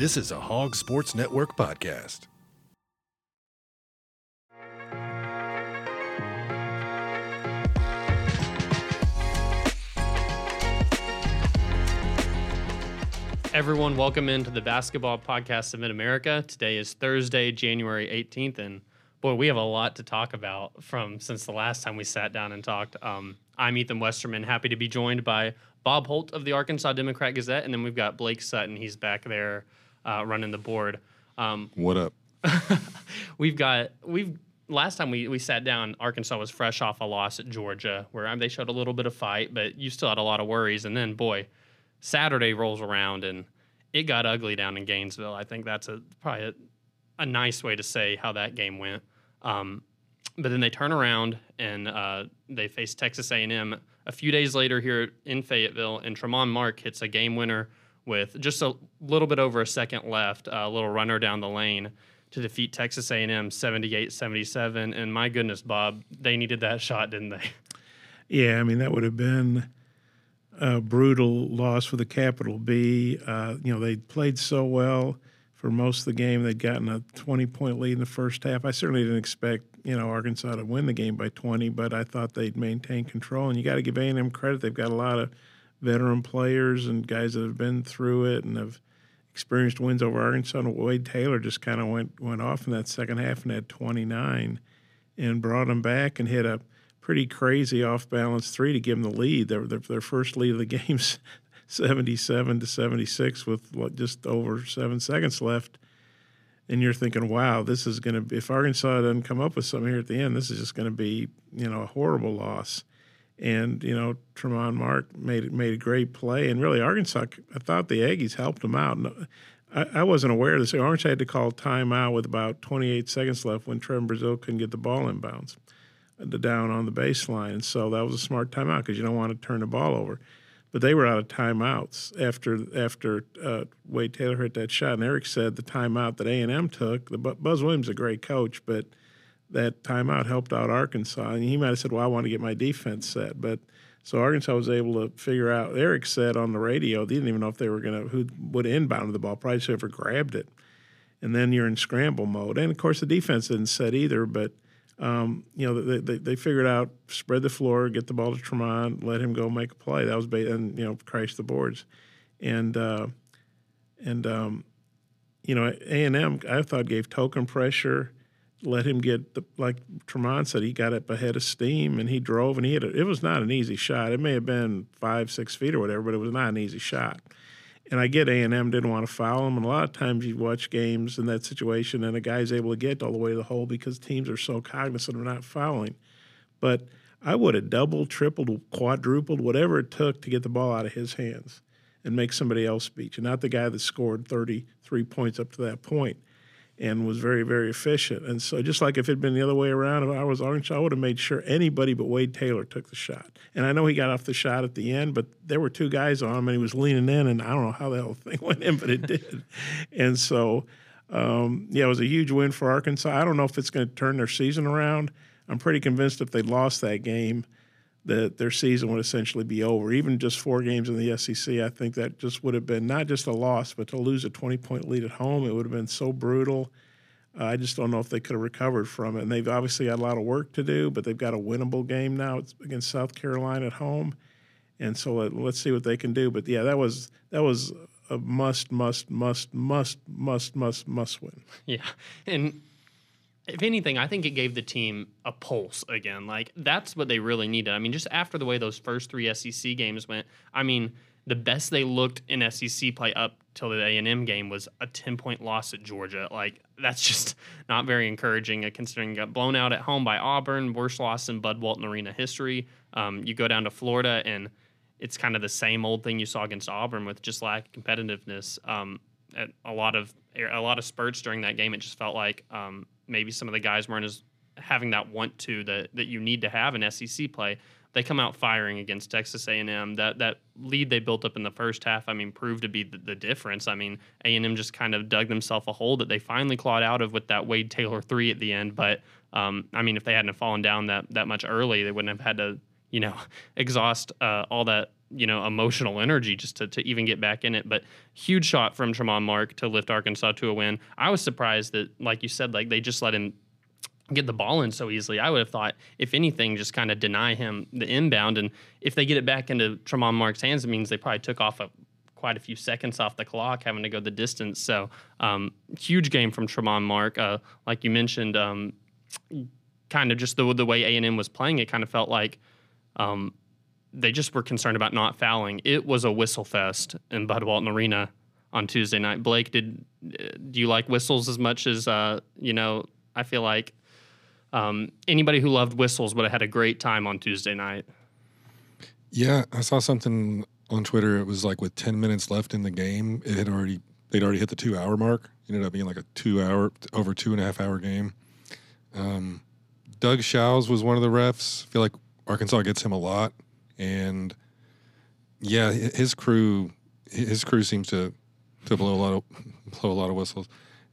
This is a Hog Sports Network podcast. Everyone, welcome into the Basketball Podcast of Mid America. Today is Thursday, January 18th, and boy, we have a lot to talk about from since the last time we sat down and talked. Um, I'm Ethan Westerman, happy to be joined by Bob Holt of the Arkansas Democrat Gazette, and then we've got Blake Sutton. He's back there uh, running the board. Um, What up? we've got we've last time we, we sat down, Arkansas was fresh off a loss at Georgia, where um, they showed a little bit of fight, but you still had a lot of worries. And then, boy, Saturday rolls around and it got ugly down in Gainesville. I think that's a probably a, a nice way to say how that game went. Um, but then they turn around and uh, they face Texas A&M a few days later here in Fayetteville, and Tramon Mark hits a game winner with just a little bit over a second left, a little runner down the lane to defeat Texas A&M 78-77. And my goodness, Bob, they needed that shot, didn't they? Yeah, I mean that would have been a brutal loss for the capital B. Uh, you know they played so well for most of the game. They'd gotten a 20 point lead in the first half. I certainly didn't expect you know Arkansas to win the game by 20, but I thought they'd maintain control. And you got to give A&M credit; they've got a lot of veteran players and guys that have been through it and have experienced wins over Arkansas. Wade Taylor just kind of went went off in that second half and had 29 and brought them back and hit a pretty crazy off balance three to give them the lead. Their, their, their first lead of the game, 77 to 76 with just over seven seconds left. And you're thinking, wow, this is going to be, if Arkansas doesn't come up with something here at the end, this is just going to be, you know, a horrible loss. And, you know, Tramon Mark made made a great play. And really, Arkansas, I thought the Aggies helped them out. And I, wasn't aware of this. Arkansas had to call timeout with about 28 seconds left when Trevon Brazile couldn't get the ball in bounds the down on the baseline. And so that was a smart timeout because you don't want to turn the ball over. But they were out of timeouts after after uh, Wade Taylor hit that shot. And Eric said the timeout that A and M took. The Buzz Williams is a great coach, but that timeout helped out Arkansas. And he might have said, "Well, I want to get my defense set," but so Arkansas was able to figure out. Eric said on the radio they didn't even know if they were going to who would inbound the ball. Probably whoever grabbed it. And then you're in scramble mode. And of course, the defense didn't set either, but um, you know, they, they, they, figured out spread the floor, get the ball to Tramon, let him go make a play. That was ba- and you know crash the boards, and uh, and um, you know A and M I thought gave token pressure, let him get the like Tramon said he got up ahead of steam and he drove and he hit it. It was not an easy shot. It may have been five six feet or whatever, but it was not an easy shot and I get A and M didn't want to foul him, and a lot of times you watch games in that situation, and a guy's able to get all the way to the hole because teams are so cognizant of not fouling. But I would have doubled, tripled, quadrupled, whatever it took to get the ball out of his hands and make somebody else beat you, not the guy that scored 33 points up to that point and was very, very efficient. And so, just like if it had been the other way around, if I was Orange, I would have made sure anybody but Wade Taylor took the shot. And I know he got off the shot at the end, but there were two guys on him, and he was leaning in, and I don't know how the whole thing went in, but it did. and so, um, yeah, it was a huge win for Arkansas. I don't know if it's going to turn their season around. I'm pretty convinced if they lost that game, that their season would essentially be over. Even just four games in the SEC, I think that just would have been not just a loss, but to lose a 20 point lead at home, it would have been so brutal. Uh, I just don't know if they could have recovered from it. And they've obviously got a lot of work to do, but they've got a winnable game now it's against South Carolina at home. And so let, let's see what they can do. But yeah, that was that was a must, must, must, must, must, must, must win. Yeah, and if anything, I think it gave the team a pulse again. Like that's what they really needed. I mean, just after the way those first three SEC games went, I mean, the best they looked in SEC play up till the A and M game was a ten point loss at Georgia. Like that's just not very encouraging, uh, considering you got blown out at home by Auburn, worst loss in Bud Walton Arena history. Um, you go down to Florida and it's kind of the same old thing you saw against Auburn with just lack of competitiveness. Um, at a lot of a lot of spurts during that game, it just felt like um, maybe some of the guys weren't as having that want to that that you need to have in SEC play. They come out firing against Texas A&M. That that lead they built up in the first half, I mean, proved to be the, the difference. I mean, A&M just kind of dug themselves a hole that they finally clawed out of with that Wade Taylor three at the end. But um, I mean, if they hadn't fallen down that that much early, they wouldn't have had to you know exhaust uh, all that you know emotional energy just to, to even get back in it. But huge shot from Tramon Mark to lift Arkansas to a win. I was surprised that, like you said, like they just let him get the ball in so easily. I would have thought, if anything, just kind of deny him the inbound. And if they get it back into Tramon Mark's hands, it means they probably took off a quite a few seconds off the clock, having to go the distance. So um, huge game from Tramon Mark. Uh, like you mentioned, um, kind of just the the way A and M was playing, it kind of felt like. Um, they just were concerned about not fouling. It was a whistle fest in Bud Walton Arena on Tuesday night. Blake, did do you like whistles as much as uh, you know? I feel like um, anybody who loved whistles would have had a great time on Tuesday night. Yeah, I saw something on Twitter. It was like with 10 minutes left in the game, it had already they'd already hit the two hour mark. It ended up being like a two hour, over two and a half hour game. Um, Doug Shows was one of the refs. I feel like Arkansas gets him a lot, and yeah, his crew, his crew seems to to blow a lot of blow a lot of whistles.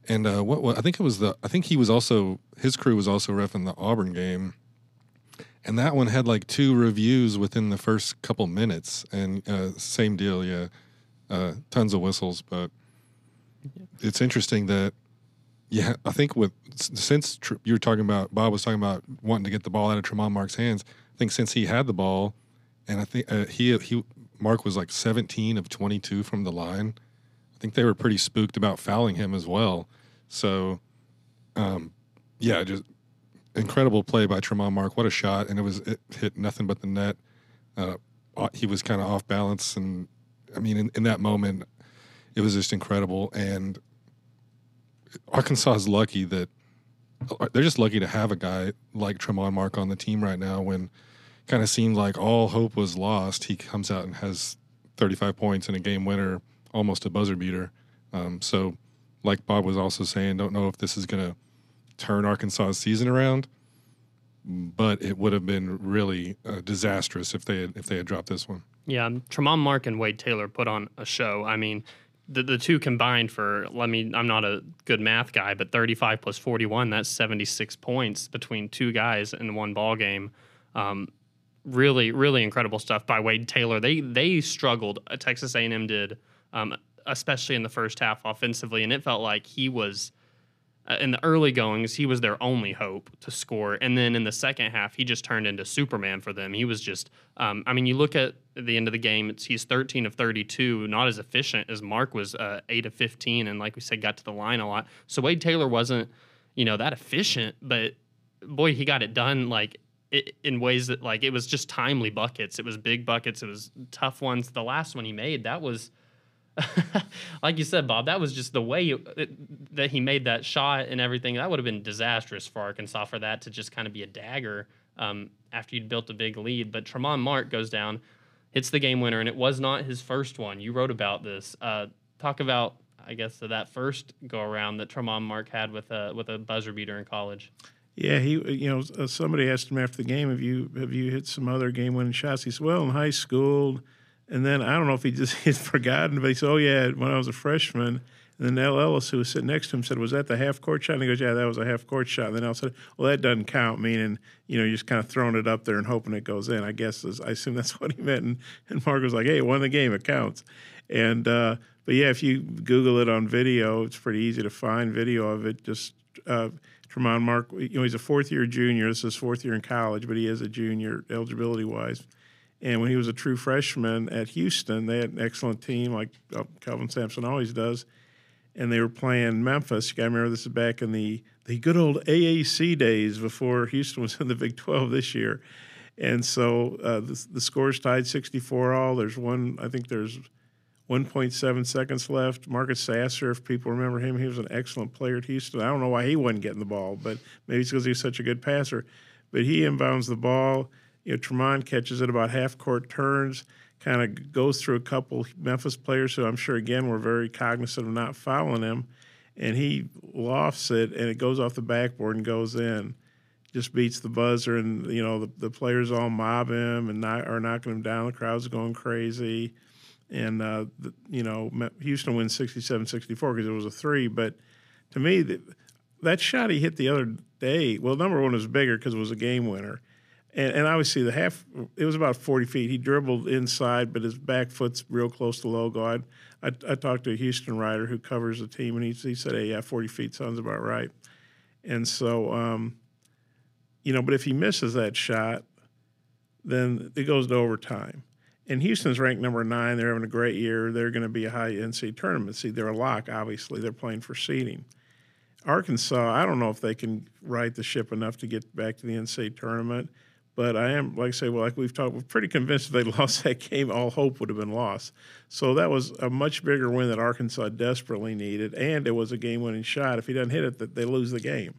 And uh, what, what I think it was the I think he was also his crew was also refing the Auburn game. And that one had like two reviews within the first couple minutes. And uh, same deal yeah. Uh, tons of whistles but it's interesting that yeah i think with since tr- you were talking about bob was talking about wanting to get the ball out of Tramon mark's hands i think since he had the ball and i think uh, he he mark was like 17 of 22 from the line i think they were pretty spooked about fouling him as well so um, yeah just incredible play by Tramon Mark. What a shot! And it was it hit nothing but the net. Uh, he was kind of off balance, and I mean, in, in, that moment, it was just incredible. And Arkansas is lucky that they're just lucky to have a guy like Tramon Mark on the team right now. When kind of seemed like all hope was lost, he comes out and has 35 points in a game winner, almost a buzzer beater. Um, so, like Bob was also saying, don't know if this is going to turn Arkansas's season around, but it would have been really uh, disastrous if they had, if they had dropped this one. Yeah, Tramon Mark and Wade Taylor put on a show. I mean, the the two combined for let me I'm not a good math guy, but 35 plus 41 that's 76 points between two guys in one ball game. Um, really really incredible stuff by Wade Taylor. They they struggled. Uh, Texas A&M did, um, especially in the first half offensively, and it felt like he was uh, in the early goings, he was their only hope to score. And then in the second half, he just turned into Superman for them. He was just, um, I mean, you look at the end of the game, he's 13 of 32, not as efficient as Mark was, uh, 8 of 15, and like we said, got to the line a lot. So Wade Taylor wasn't, you know, that efficient, but boy, he got it done like it, in ways that like it was just timely buckets. It was big buckets. It was tough ones. The last one he made, that was like you said, Bob, that was just the way you, it, that he made that shot and everything. That would have been disastrous for Arkansas for that to just kind of be a dagger um, after you'd built a big lead. But Tramon Mark goes down, hits the game winner, and it was not his first one. You wrote about this. Uh, talk about, I guess, that first go around that Tramon Mark had with a with a buzzer beater in college. Yeah, he, you know, uh, somebody asked him after the game, "Have you have you hit some other game winning shots?" He said, "Well, in high school." And then I don't know if he just he'd forgotten, but he said, "Oh yeah, when I was a freshman." And then El Ellis, who was sitting next to him, said, "Was that the half court shot?" And he goes, "Yeah, that was a half court shot." And then L said, "Well, that doesn't count." Meaning, you know, you're just kind of throwing it up there and hoping it goes in. I guess I assume that's what he meant. And, and Mark was like, "Hey, won the game. It counts." And uh, but yeah, if you Google it on video, it's pretty easy to find video of it. Just uh, Tramon Mark, you know, he's a fourth year junior. This is fourth year in college, but he is a junior eligibility wise. And when he was a true freshman at Houston, they had an excellent team, like uh, Kelvin Sampson always does. And they were playing Memphis. You got to remember this is back in the the good old AAC days before Houston was in the Big 12 this year. And so uh, the, the scores tied 64 all. There's one, I think there's 1.7 seconds left. Marcus Sasser, if people remember him, he was an excellent player at Houston. I don't know why he wasn't getting the ball, but maybe it's because he's such a good passer. But he inbounds the ball you know, Tramon catches it about half court turns, kind of goes through a couple Memphis players who I'm sure, again, were very cognizant of not fouling him. And he lofts it, and it goes off the backboard and goes in. Just beats the buzzer, and, you know, the, the players all mob him and not, are knocking him down. The crowd's going crazy. And, uh, the, you know, Houston wins 67 64 because it was a three. But to me, the, that shot he hit the other day, well, number one was bigger because it was a game winner And, and obviously the half it was about 40 feet. He dribbled inside, but his back foot's real close to logo. I, I, I talked to a Houston writer who covers the team, and he, he said, "Hey, yeah, 40 feet sounds about right." And so, um, you know, but if he misses that shot, then it goes to overtime. And Houston's ranked number nine. They're having a great year. They're going to be a high NC tournament seed. They're a lock, obviously. They're playing for seeding. Arkansas, I don't know if they can right the ship enough to get back to the NC tournament. But I am, like I say, well, like we've talked, we're pretty convinced if they lost that game, all hope would have been lost. So that was a much bigger win that Arkansas desperately needed, and it was a game-winning shot. If he doesn't hit it, that they lose the game.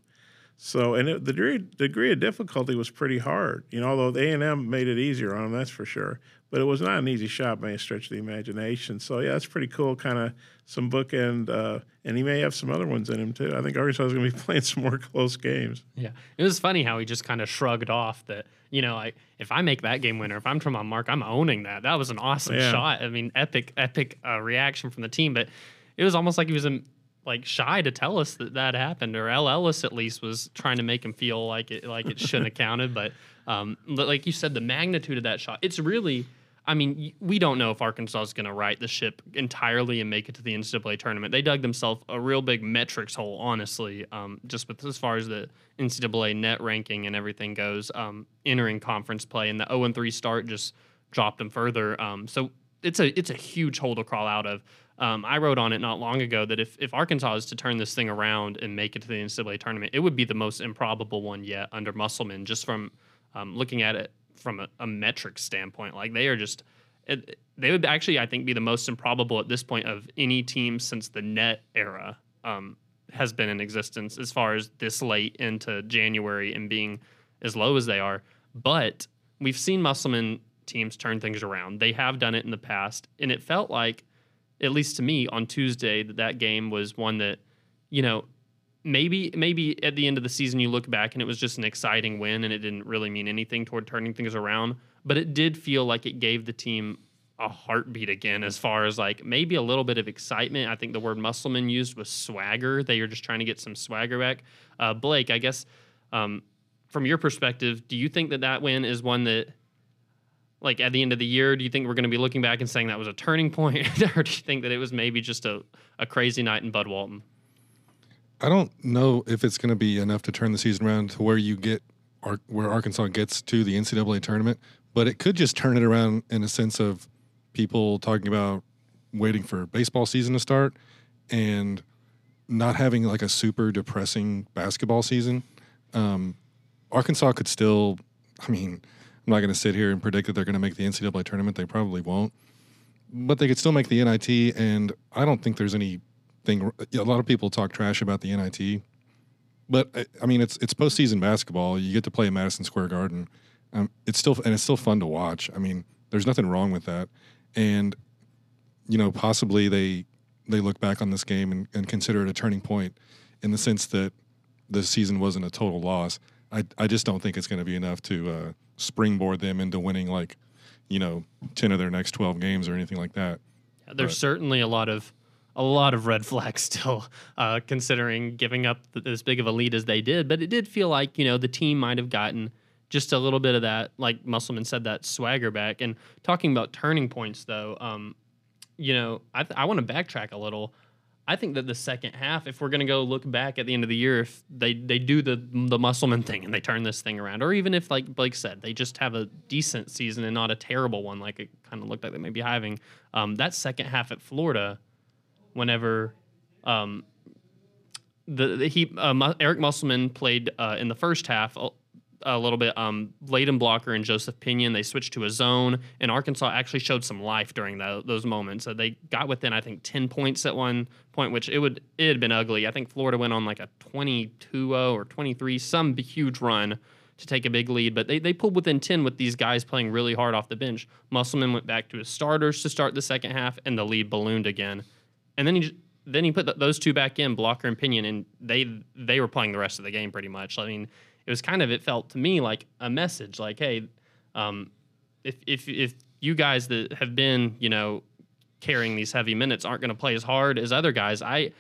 So, and it, the degree, degree of difficulty was pretty hard. You know, although A and M made it easier on them, that's for sure. But it was not an easy shot by any stretch of the imagination. So, yeah, that's pretty cool. Kind of some bookend, uh, and he may have some other ones in him too. I think Arkansas is going to be playing some more close games. Yeah, it was funny how he just kind of shrugged off that. You know, I, if I make that game winner, if I'm Tramon Mark, I'm owning that. That was an awesome Yeah. shot. I mean, epic, epic uh, reaction from the team. But it was almost like he was in, like shy to tell us that that happened, or El Ellis at least was trying to make him feel like it like it shouldn't have counted. But um, li- like you said, the magnitude of that shot, it's really. I mean, we don't know if Arkansas is going to right the ship entirely and make it to the NCAA tournament. They dug themselves a real big metrics hole, honestly, um, just with as far as the NCAA net ranking and everything goes, um, entering conference play, and the 0 3 start just dropped them further. Um, so it's a it's a huge hole to crawl out of. Um, I wrote on it not long ago that if, if Arkansas is to turn this thing around and make it to the NCAA tournament, it would be the most improbable one yet under Musselman, just from um, looking at it from a, a metric standpoint. Like they are just, it, they would actually, I think, be the most improbable at this point of any team since the net era um, has been in existence as far as this late into January and being as low as they are. But we've seen Musselman teams turn things around. They have done it in the past, and it felt like, at least to me, on Tuesday, that that game was one that, you know, maybe maybe at the end of the season you look back and it was just an exciting win and it didn't really mean anything toward turning things around. But it did feel like it gave the team a heartbeat again as far as like maybe a little bit of excitement. I think the word Musselman used was swagger. They were just trying to get some swagger back. Uh, Blake, I guess um, from your perspective, do you think that that win is one that, like at the end of the year, do you think we're going to be looking back and saying that was a turning point, or do you think that it was maybe just a, a crazy night in Bud Walton? I don't know if it's going to be enough to turn the season around to where you get where Arkansas gets to the NCAA tournament, but it could just turn it around in a sense of people talking about waiting for baseball season to start and not having like a super depressing basketball season. Um, Arkansas could still, I mean, I'm not going to sit here and predict that they're going to make the NCAA tournament. They probably won't, but they could still make the NIT. And I don't think there's anything. A lot of people talk trash about the NIT, but I- I mean, it's it's postseason basketball. You get to play at Madison Square Garden. Um, it's still and it's still fun to watch. I mean, there's nothing wrong with that. And you know, possibly they they look back on this game and, and consider it a turning point in the sense that the season wasn't a total loss. I I just don't think it's going to be enough to uh, springboard them into winning like you know ten of their next twelve games or anything like that. Yeah, there's But- certainly a lot of a lot of red flags still, uh, considering giving up as big of a lead as they did. But it did feel like you know the team might have gotten just a little bit of that, like Musselman said, that swagger back. And talking about turning points, though, um, you know, I, th- I want to backtrack a little. I think that the second half, if we're going to go look back at the end of the year, if they, they do the the Musselman thing and they turn this thing around, or even if, like Blake said, they just have a decent season and not a terrible one, like it kind of looked like they may be having, um, that second half at Florida, whenever um, the, the he uh, Eric Musselman played uh, in the first half a, a little bit. Um, Blocker and Joseph Pinion they switched to a zone, and Arkansas actually showed some life during tho- those moments. So they got within I think ten points at one point, which it would it had been ugly. I think Florida went on like a 22-0 or 23, some huge run to take a big lead, but they, they pulled within 10 with these guys playing really hard off the bench. Musselman went back to his starters to start the second half, and the lead ballooned again. And then he then he put th- those two back in, Blocker and Pinion, and they they were playing the rest of the game pretty much. I mean, it was kind of it felt to me like a message, like, hey, um, if if if you guys that have been you know carrying these heavy minutes aren't going to play as hard as other guys, I,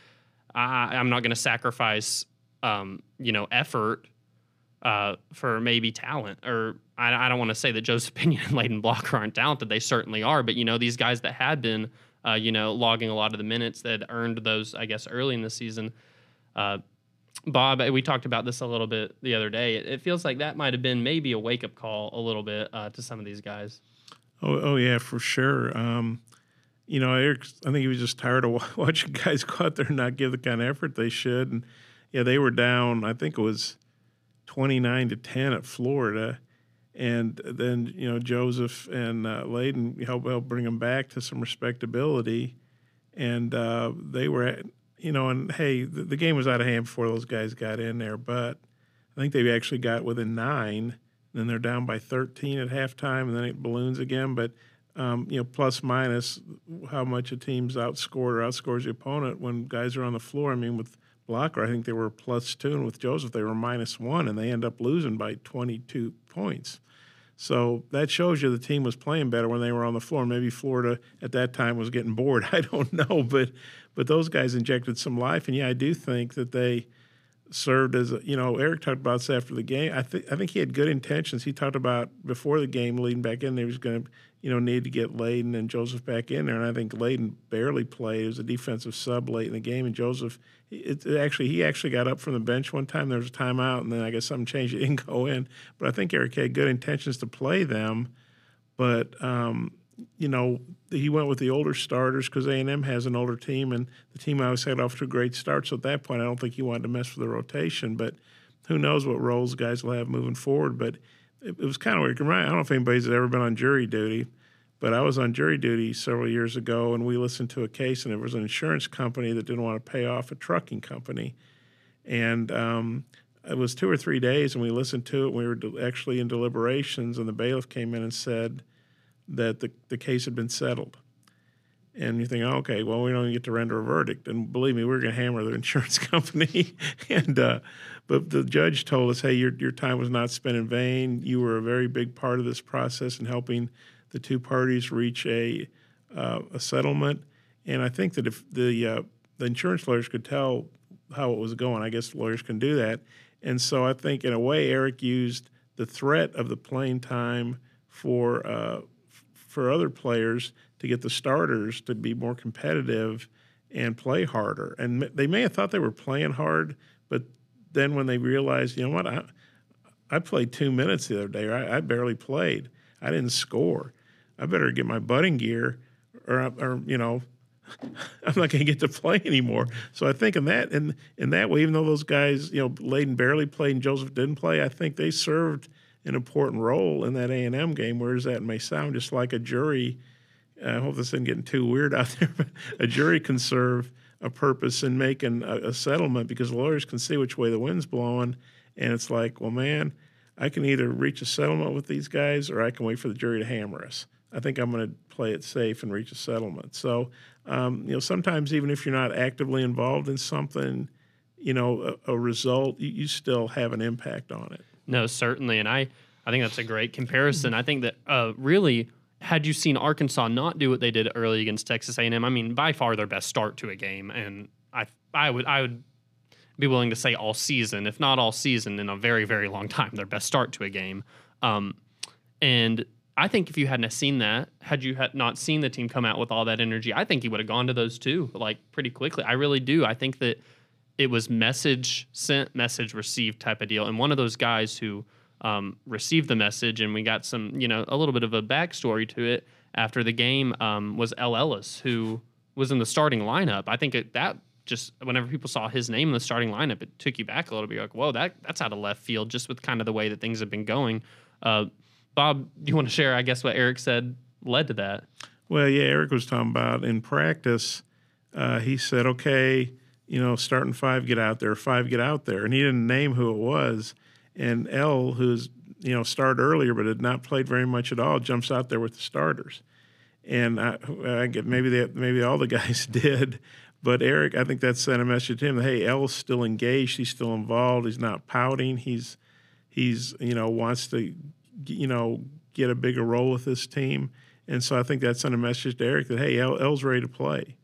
I I'm not going to sacrifice um, you know effort uh, for maybe talent. Or I, I don't want to say that Joseph Pinion and Layden Blocker aren't talented. They certainly are. But, you know, these guys that had been, uh, you know, logging a lot of the minutes that earned those, I guess, early in the season. Uh, Bob, we talked about this a little bit the other day. It, it feels like that might have been maybe a wake up call a little bit uh, to some of these guys. Oh, oh yeah, for sure. Um, you know, Eric, I think he was just tired of watching guys go out there and not give the kind of effort they should. And yeah, they were down. I think it was twenty nine to ten at Florida, and then you know Joseph and uh, Layden helped help bring them back to some respectability, and uh, they were at you know, and hey, the, the, game was out of hand before those guys got in there, but I think they actually got within nine. And then they're down by 13 at halftime, and then it balloons again. But um, you know, plus minus how much a team's outscored or outscores the opponent when guys are on the floor. I mean, with Blocker, I think they were plus two, and with Joseph, they were minus one, and they end up losing by 22 points. So that shows you the team was playing better when they were on the floor. Maybe Florida at that time was getting bored. I don't know, but but those guys injected some life, and yeah, I do think that they served as a, you know Eric talked about this after the game. I think I think he had good intentions. He talked about before the game leading back in, he was going to you know need to get Layden and Joseph back in there, and I think Layden barely played. It was a defensive sub late in the game, and Joseph it, it actually he actually got up from the bench one time. There was a timeout, and then I guess something changed. He didn't go in, but I think Eric had good intentions to play them, but um, you know, he went with the older starters because A and M has an older team, and the team always had off to a great start. So at that point, I don't think he wanted to mess with the rotation. But who knows what roles guys will have moving forward? But it, it was kind of weird. I don't know if anybody's ever been on jury duty, but I was on jury duty several years ago, and we listened to a case, and it was an insurance company that didn't want to pay off a trucking company, and um, it was two or three days, and we listened to it. And we were actually in deliberations, and the bailiff came in and said that the, the case had been settled. And you think, oh, okay, well, we don't get to render a verdict. And believe me, we are going to hammer the insurance company. and uh, but the judge told us, hey, your your time was not spent in vain. You were a very big part of this process in helping the two parties reach a uh, a settlement. And I think that if the uh, the insurance lawyers could tell how it was going, I guess lawyers can do that. And so I think, in a way, Eric used the threat of the playing time for uh, for other players to get the starters to be more competitive and play harder. And they may have thought they were playing hard, but then when they realized, you know what, I, I played two minutes the other day, I, I barely played, I didn't score. I better get my butting gear, or, or you know, I'm not going to get to play anymore. So I think in that in in that way, even though those guys, you know, Layden barely played and Joseph didn't play, I think they served an important role in that A and M game. Whereas that may sound just like a jury. I hope this isn't getting too weird out there, but a jury can serve a purpose in making a, a settlement because lawyers can see which way the wind's blowing, and it's like, well, man, I can either reach a settlement with these guys or I can wait for the jury to hammer us. I think I'm going to play it safe and reach a settlement. So, um, you know, sometimes even if you're not actively involved in something, you know, a, a result, you, you, still have an impact on it. No, certainly, and I I think that's a great comparison. I think that uh, really had you seen Arkansas not do what they did early against Texas A&M, I mean, by far their best start to a game, and I I would I would be willing to say all season, if not all season, in a very very long time, their best start to a game. Um, and I think if you hadn't seen that, had you had not seen the team come out with all that energy, I think you would have gone to those two like pretty quickly. I really do. I think that it was message sent, message received type of deal. And one of those guys who um, received the message, and we got some, you know, a little bit of a backstory to it after the game um, was El Ellis, who was in the starting lineup. I think it, that just whenever people saw his name in the starting lineup, it took you back a little bit. You're like, whoa, that that's out of left field, just with kind of the way that things have been going. Uh, Bob, do you want to share? I guess what Eric said led to that. Well, yeah, Eric was talking about in practice. Uh, he said, okay, you know, starting five get out there, five get out there, and he didn't name who it was. And El, who's you know started earlier but had not played very much at all, jumps out there with the starters. And I, I get maybe that maybe all the guys did, but Eric, I think that sent a message to him. That, hey, El's still engaged. He's still involved. He's not pouting. He's he's you know wants to you know get a bigger role with this team. And so I think that sent a message to Eric that hey, L, El's ready to play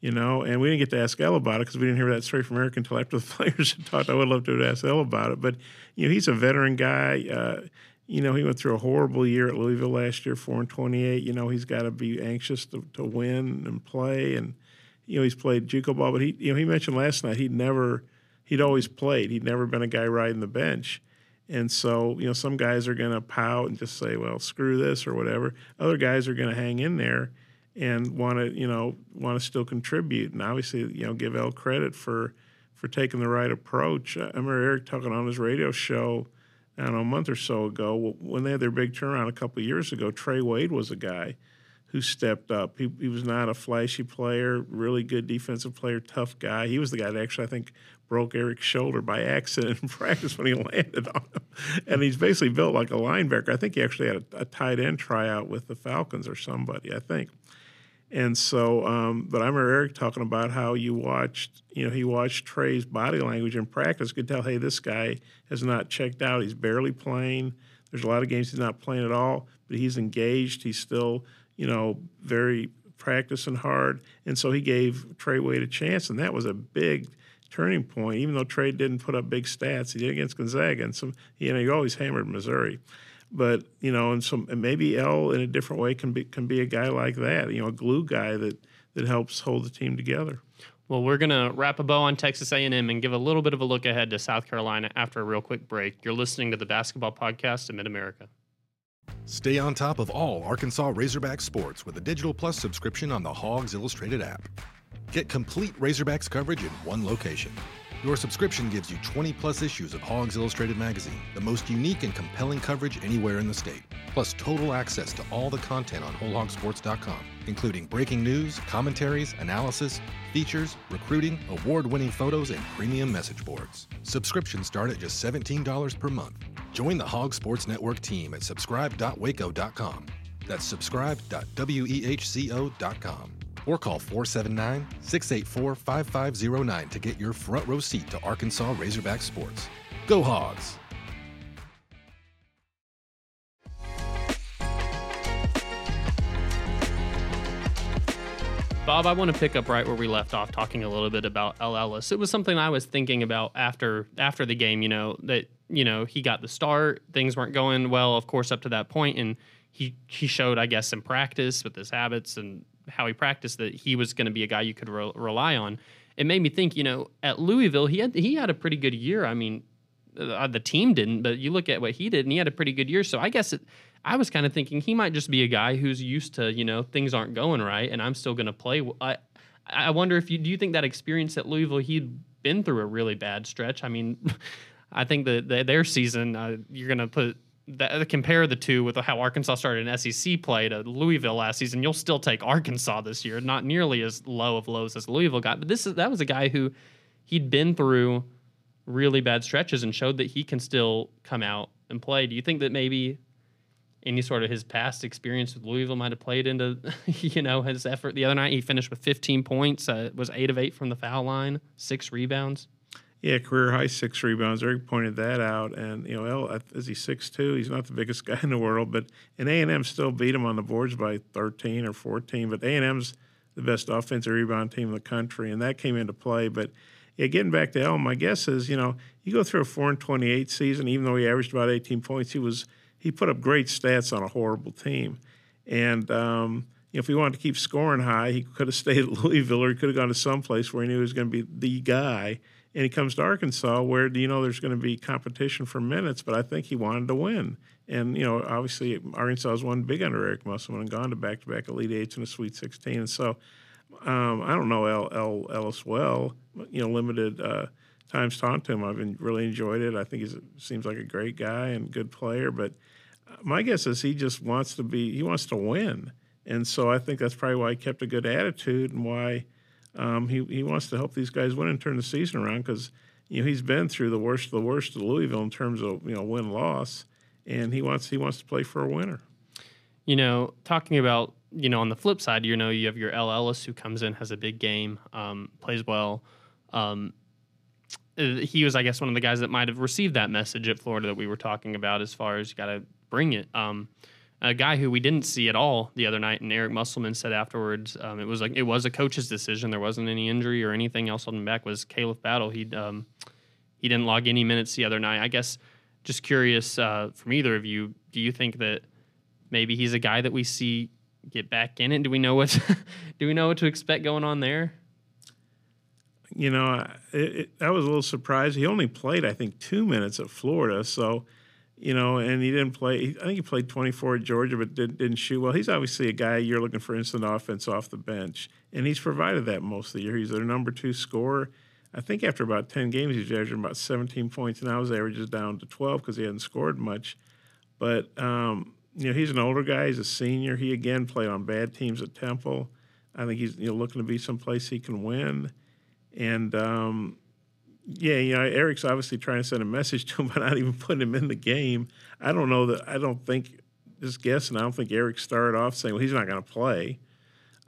you know. And we didn't get to ask El about it because we didn't hear that straight from Eric until after the players had talked. I would love to have asked about it, but you know, he's a veteran guy. Uh, you know, he went through a horrible year at Louisville last year, four and twenty-eight. You know, he's got to be anxious to, to win and play, and you know, he's played JUCO ball. But he, you know, he mentioned last night he'd never, he'd always played. He'd never been a guy riding the bench. And so, you know, some guys are going to pout and just say, "Well, screw this" or whatever. Other guys are going to hang in there and want to, you know, want to still contribute. And obviously, you know, give El credit for for taking the right approach. I remember Eric talking on his radio show, I don't know, a month or so ago when they had their big turnaround a couple years ago. Trey Wade was a guy who stepped up. He, he was not a flashy player, really good defensive player, tough guy. He was the guy that actually, I think, broke Eric's shoulder by accident in practice when he landed on him. And he's basically built like a linebacker. I think he actually had a, a tight end tryout with the Falcons or somebody, I think. And so, um, but I remember Eric talking about how you watched, you know, he watched Trey's body language in practice, could tell, hey, this guy has not checked out. He's barely playing. There's a lot of games he's not playing at all, but he's engaged. He's still, you know, very practicing hard. And so he gave Trey Wade a chance, and that was a big turning point. Even though Trey didn't put up big stats, he did against Gonzaga, and some, you know, he always hammered Missouri. But you know, and some and maybe El in a different way can be can be a guy like that. You know, a glue guy that that helps hold the team together. Well, we're gonna wrap a bow on Texas A&M and give a little bit of a look ahead to South Carolina after a real quick break. You're listening to the Basketball Podcast of Mid America. Stay on top of all Arkansas Razorback sports with a Digital Plus subscription on the Hogs Illustrated app. Get complete Razorbacks coverage in one location. Your subscription gives you 20 plus issues of Hogs Illustrated magazine, the most unique and compelling coverage anywhere in the state, plus total access to all the content on WholeHogSports.com, including breaking news, commentaries, analysis, features, recruiting, award winning photos, and premium message boards. Subscriptions start at just $17 per month. Join the Hog Sports Network team at subscribe.wehco.com. That's subscribe.wehco.com or call 479 684 5509 to get your front row seat to Arkansas Razorback sports. Go Hogs! Bob, I want to pick up right where we left off, talking a little bit about El Ellis. It was something I was thinking about after after the game. You know that you know he got the start, things weren't going well, of course, up to that point, and he he showed, I guess, in practice with his habits and how he practiced that he was going to be a guy you could re- rely on. It made me think, you know, at Louisville he had he had a pretty good year. I mean, uh, the team didn't, but you look at what he did, and he had a pretty good year. So I guess it, I was kind of thinking he might just be a guy who's used to, you know, things aren't going right, and I'm still going to play. I I wonder if you do you think that experience at Louisville he'd been through a really bad stretch. I mean, I think that the, their season uh, you're going to put that, compare the two with how Arkansas started in SEC play to Louisville last season, you'll still take Arkansas this year. Not nearly as low of lows as Louisville got, but this is that was a guy who he'd been through really bad stretches and showed that he can still come out and play. Do you think that maybe any sort of his past experience with Louisville might have played into you know his effort the other night? He finished with 15 points, uh, was eight of eight from the foul line, six rebounds. Yeah, career high six rebounds. Eric pointed that out, and you know, El, is he six two? He's not the biggest guy in the world, but and A and M still beat him on the boards by thirteen or fourteen. But A and M's the best offensive rebound team in the country, and that came into play. But yeah, getting back to El, my guess is you know you go through a four and twenty eight season, even though he averaged about eighteen points, he was he put up great stats on a horrible team, and. Um, if he wanted to keep scoring high, he could have stayed at Louisville, or he could have gone to some place where he knew he was going to be the guy and he comes to Arkansas, where do you know there's going to be competition for minutes, but I think he wanted to win. And you know, obviously Arkansas has won big under Eric Musselman and gone to back-to-back Elite Eights and a Sweet 16. And so um, I don't know L, El, Ellis well. You know, limited uh, times talking to him, I've been, really enjoyed it. I think he seems like a great guy and good player. But uh, my guess is he just wants to be he wants to win, and so I think that's probably why he kept a good attitude and why um, he he wants to help these guys win and turn the season around because you know he's been through the worst of the worst of Louisville in terms of you know win loss, and he wants he wants to play for a winner. You know, talking about you know on the flip side, you know you have your El Ellis who comes in has a big game, um, plays well. Um, uh, he was, I guess, one of the guys that might have received that message at Florida that we were talking about, as far as you got to bring it. Um, a guy who we didn't see at all the other night, and Eric Musselman said afterwards um, it was like it was a coach's decision. There wasn't any injury or anything else on the back. Was Khalif Battle? He um, he didn't log any minutes the other night. I guess just curious uh, from either of you, do you think that maybe he's a guy that we see get back in it? Do we know what do we know what to expect going on there? You know, it, it, I was a little surprised. He only played, I think, two minutes at Florida, so you know, and he didn't play. I think he played 24 at Georgia, but did, not shoot well. He's obviously a guy you're looking for instant offense off the bench, and he's provided that most of the year. He's their number two scorer. I think after about 10 games, he's averaging about 17 points. And now his average is down to 12 because he hadn't scored much. But um, you know, he's an older guy. He's a senior. He again played on bad teams at Temple. I think he's you know looking to be someplace he can win, and um, yeah, you know, Eric's obviously trying to send a message to him by not even putting him in the game. I don't know that. I don't think. Just guessing. I don't think Eric started off saying, "Well, he's not going to play,"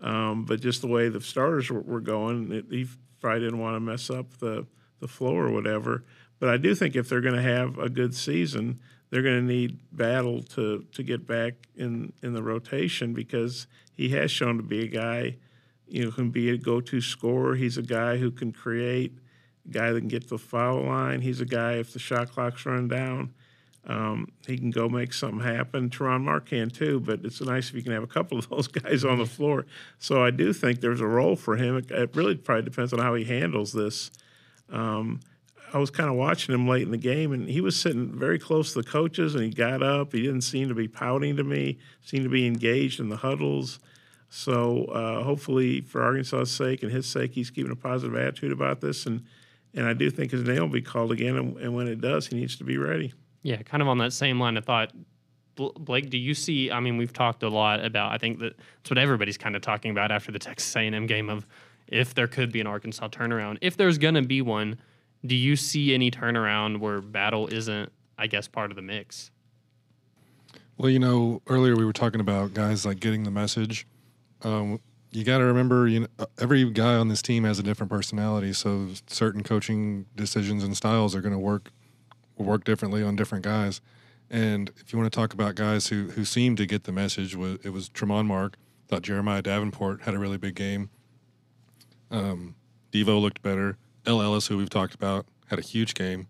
um, but just the way the starters were, were going, it, he probably didn't want to mess up the the flow or whatever. But I do think if they're going to have a good season, they're going to need Battle to to get back in in the rotation because he has shown to be a guy, you know, who can be a go-to scorer. He's a guy who can create guy that can get to the foul line. He's a guy if the shot clock's run down, um, he can go make something happen. Tramon Mark can too, but it's nice if you can have a couple of those guys on the floor. So I do think there's a role for him. It, it really probably depends on how he handles this. Um, I was kind of watching him late in the game, and he was sitting very close to the coaches, and he got up. He didn't seem to be pouting to me. Seemed to be engaged in the huddles. So uh, hopefully, for Arkansas's sake and his sake, he's keeping a positive attitude about this, and and I do think his name will be called again. And, and, when it does, he needs to be ready. Yeah, kind of on that same line of thought. Blake, do you see? I mean, we've talked a lot about. I think that that's what everybody's kind of talking about after the Texas A&M game of if there could be an Arkansas turnaround. If there's going to be one, do you see any turnaround where battle isn't, I guess, part of the mix? Well, you know, earlier we were talking about guys like getting the message. Um, you got to remember, you know, uh, every guy on this team has a different personality, so certain coaching decisions and styles are going to work work differently on different guys. And if you want to talk about guys who who seemed to get the message, it was Tramon Mark. Thought Jeremiah Davenport had a really big game. Um, Devo looked better. El Ellis, who we've talked about, had a huge game.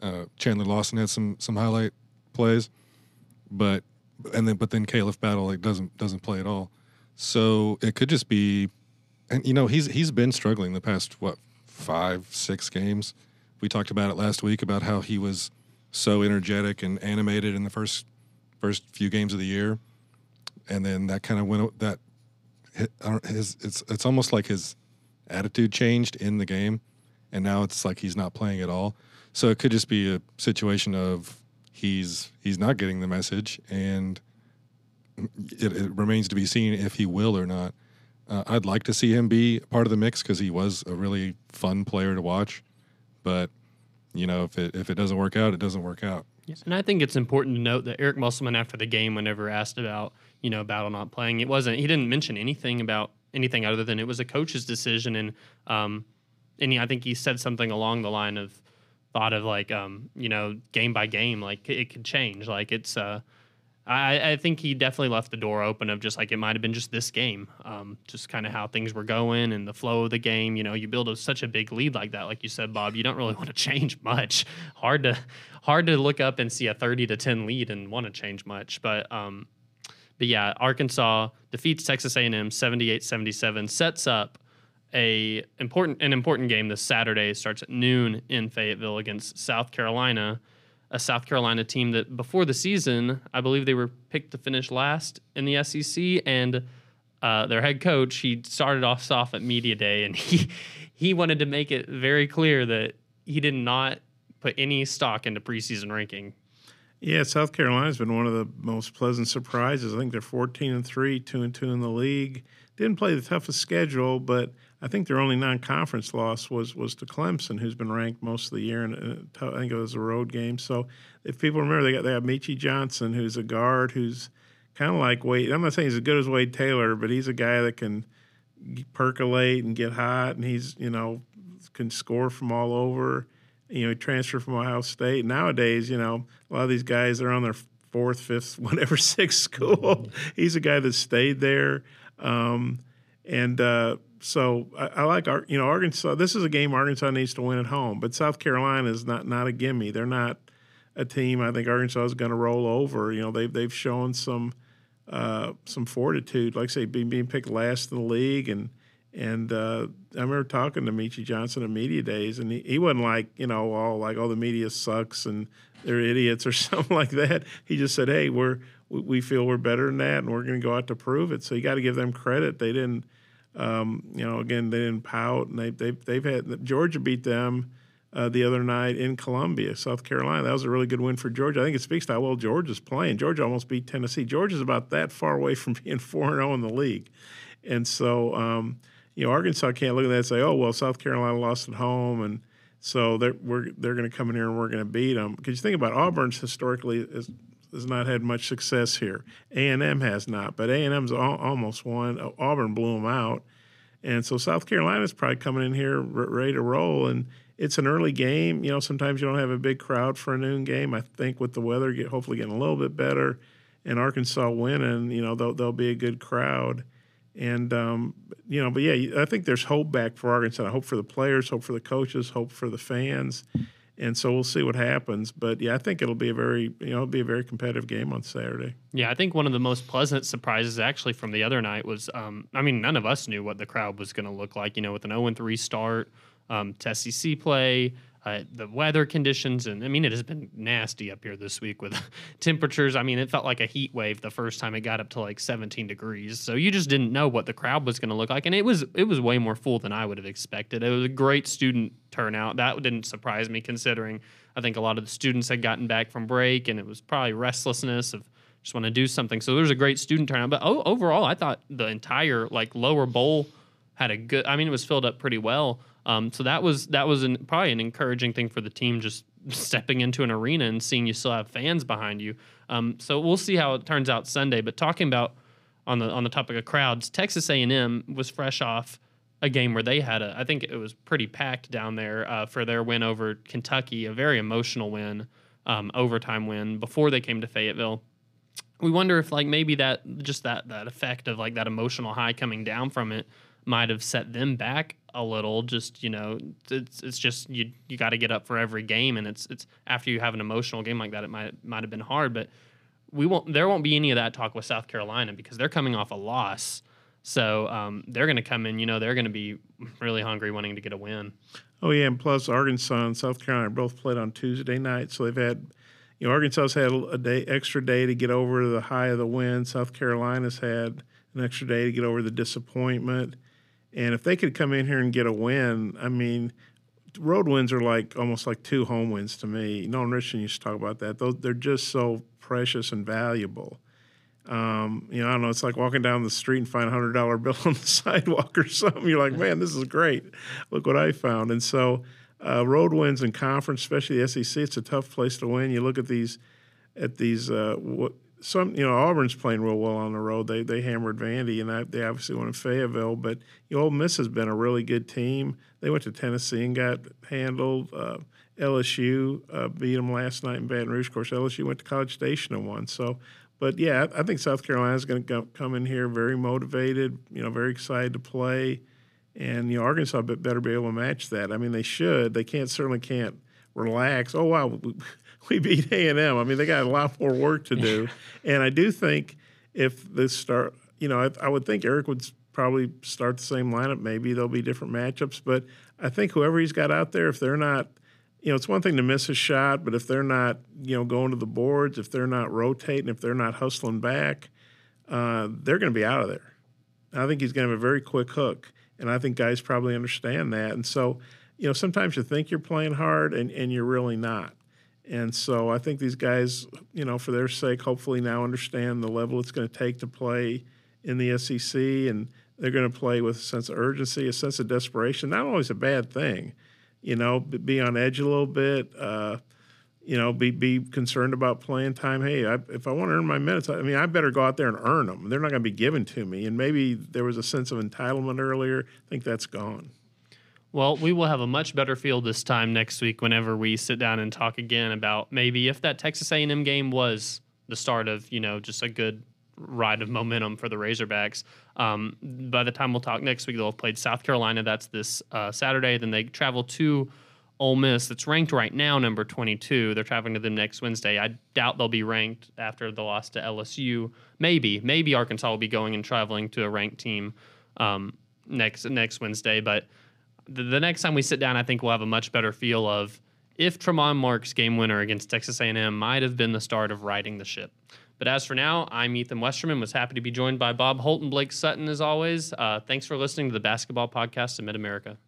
Uh, Chandler Lawson had some some highlight plays, but and then but then Khalif Battle like doesn't doesn't play at all. So it could just be, and you know he's he's been struggling the past what five six games. We talked about it last week about how he was so energetic and animated in the first first few games of the year, and then that kind of went that his it's it's almost like his attitude changed in the game, and now it's like he's not playing at all. So it could just be a situation of he's he's not getting the message and it, it, remains to be seen if he will or not. Uh, I'd like to see him be part of the mix because he was a really fun player to watch. But you know, if it if it doesn't work out, it doesn't work out. Yes, and I think it's important to note that Eric Musselman, after the game, whenever asked about you know Battle not playing, it wasn't he didn't mention anything about anything other than it was a coach's decision, and um, and he, I think he said something along the line of thought of like um, you know game by game, like it could change, like it's uh I, I, think he definitely left the door open of just like it might have been just this game, um, just kind of how things were going and the flow of the game. You know, you build a, such a big lead like that, like you said, Bob. You don't really want to change much. Hard to hard to look up and see a thirty to ten lead and want to change much. But um, but yeah, Arkansas defeats Texas A&M 78-77, sets up a important an important game this Saturday. Starts at noon in Fayetteville against South Carolina a South Carolina team that before the season, I believe they were picked to finish last in the SEC, and uh, their head coach he started off soft at media day, and he he wanted to make it very clear that he did not put any stock into preseason ranking. Yeah, South Carolina's been one of the most pleasant surprises. I think they're 14 and 3, 2 and 2 in the league. Didn't play the toughest schedule, but I think their only non-conference loss was was to Clemson, who's been ranked most of the year, and I think it was a road game. So if people remember, they got they have Meechie Johnson, who's a guard, who's kind of like Wade. I'm not saying he's as good as Wade Taylor, but he's a guy that can percolate and get hot, and he's you know can score from all over. You know, he transferred from Ohio State. Nowadays, you know, a lot of these guys are on their fourth, fifth, whatever, sixth school. He's a guy that stayed there. Um, and uh, so I, I like our, you know, Arkansas. This is a game Arkansas needs to win at home, but South Carolina is not not a gimme. They're not a team I think Arkansas is going to roll over. You know, they've they've shown some uh, some fortitude. Like I say, being being picked last in the league, and and uh, I remember talking to Meechie Johnson in media days, and he, he wasn't like you know all like all oh, the media sucks and they're idiots or something like that. He just said, hey, we're we feel we're better than that, and we're going to go out to prove it. So you got to give them credit. They didn't. Um, you know, again, they didn't pout, and they, they, they've had Georgia beat them uh, the other night in Columbia, South Carolina. That was a really good win for Georgia. I think it speaks to how well Georgia's playing. Georgia almost beat Tennessee. Georgia's about that far away from being 4 0 in the league. And so, um, you know, Arkansas can't look at that and say, oh, well, South Carolina lost at home. And so they're, they're going to come in here and we're going to beat them. Because you think about Auburn's historically has, has not had much success here. A&M has not. But A&M's al- almost won. Auburn blew them out. And so South Carolina's probably coming in here ready to roll. And – it's an early game. You know, sometimes you don't have a big crowd for a noon game. I think with the weather get hopefully getting a little bit better, and Arkansas winning, you know, they'll, they'll be a good crowd. And um, you know, but yeah, I think there's hope back for Arkansas. I hope for the players, hope for the coaches, hope for the fans, and so we'll see what happens. But yeah, I think it'll be a very you know it'll be a very competitive game on Saturday. Yeah, I think one of the most pleasant surprises actually from the other night was, um, I mean, none of us knew what the crowd was going to look like. You know, with an 0 3 start um, to SEC play, uh, the weather conditions, and I mean, it has been nasty up here this week with temperatures. I mean, it felt like a heat wave the first time it got up to like 17 degrees. So you just didn't know what the crowd was going to look like, and it was it was way more full than I would have expected. It was a great student turnout. That didn't surprise me, considering I think a lot of the students had gotten back from break, and it was probably restlessness of just want to do something. So there was a great student turnout. But overall, I thought the entire like lower bowl had a good. I mean, it was filled up pretty well. Um, so that was that was an, probably an encouraging thing for the team, just stepping into an arena and seeing you still have fans behind you. Um, so we'll see how it turns out Sunday. But talking about on the on the topic of crowds, Texas A&M was fresh off a game where they had a I think it was pretty packed down there uh, for their win over Kentucky, a very emotional win, um, overtime win before they came to Fayetteville. We wonder if like maybe that just that that effect of like that emotional high coming down from it might have set them back a little. Just you know, it's it's just you you got to get up for every game, and it's it's after you have an emotional game like that, it might might have been hard, but we won't. There won't be any of that talk with South Carolina because they're coming off a loss. So um, they're going to come in. You know, they're going to be really hungry, wanting to get a win. Oh yeah, and plus Arkansas and South Carolina both played on Tuesday night, so they've had. You know, Arkansas's had a day extra day to get over the high of the win. South Carolina's had an extra day to get over the disappointment. And if they could come in here and get a win, I mean, road wins are like almost like two home wins to me. Nolan Richardson used to talk about that. They're just so precious and valuable. Um, you know, I don't know. It's like walking down the street and find a hundred dollar bill on the sidewalk or something. You're like, man, this is great. Look what I found. And so, uh, road wins in conference, especially the SEC, it's a tough place to win. You look at these, at these uh, what some you know Auburn's playing real well on the road. They they hammered Vandy, and they obviously won in Fayetteville. But you know, Ole Miss has been a really good team. They went to Tennessee and got handled. Uh, LSU uh, beat them last night in Baton Rouge. Of course, LSU went to College Station and won. So, but yeah, I, think South Carolina is going to come in here very motivated. You know, very excited to play, and you know Arkansas better be able to match that. I mean, they should. They can't certainly can't relax. Oh wow, we beat A and M. I mean, they got a lot more work to do, and I do think if this start, you know, I, I, would think Eric would probably start the same lineup. Maybe there'll be different matchups, but I think whoever he's got out there, if they're not, you know, it's one thing to miss a shot, but if they're not, you know, going to the boards, if they're not rotating, if they're not hustling back, uh, they're going to be out of there. I think he's going to have a very quick hook, and I think guys probably understand that, and so. You know, sometimes you think you're playing hard and, and you're really not. And so I think these guys, you know, for their sake, hopefully now understand the level it's going to take to play in the SEC, and they're going to play with a sense of urgency, a sense of desperation. Not always a bad thing, you know, be on edge a little bit. Uh, you know, be be concerned about playing time. Hey, I, if I want to earn my minutes, I mean, I better go out there and earn them. They're not going to be given to me. And maybe there was a sense of entitlement earlier. I think that's gone. Well, we will have a much better feel this time next week whenever we sit down and talk again about maybe if that Texas A&M game was the start of you know just a good ride of momentum for the Razorbacks. Um, by the time we'll talk next week, they'll have played South Carolina. That's this uh, Saturday. Then they travel to Ole Miss, that's ranked right now number 22. They're traveling to them next Wednesday. I doubt they'll be ranked after the loss to LSU. Maybe, maybe Arkansas will be going and traveling to a ranked team um, next next Wednesday. But the, next time we sit down, I think we'll have a much better feel of if Tramon Mark's game winner against Texas A&M might have been the start of riding the ship. But as for now, I'm Ethan Westerman. Was happy to be joined by Bob Holt and Blake Sutton as always. Uh, thanks for listening to the Basketball Podcast of Mid America.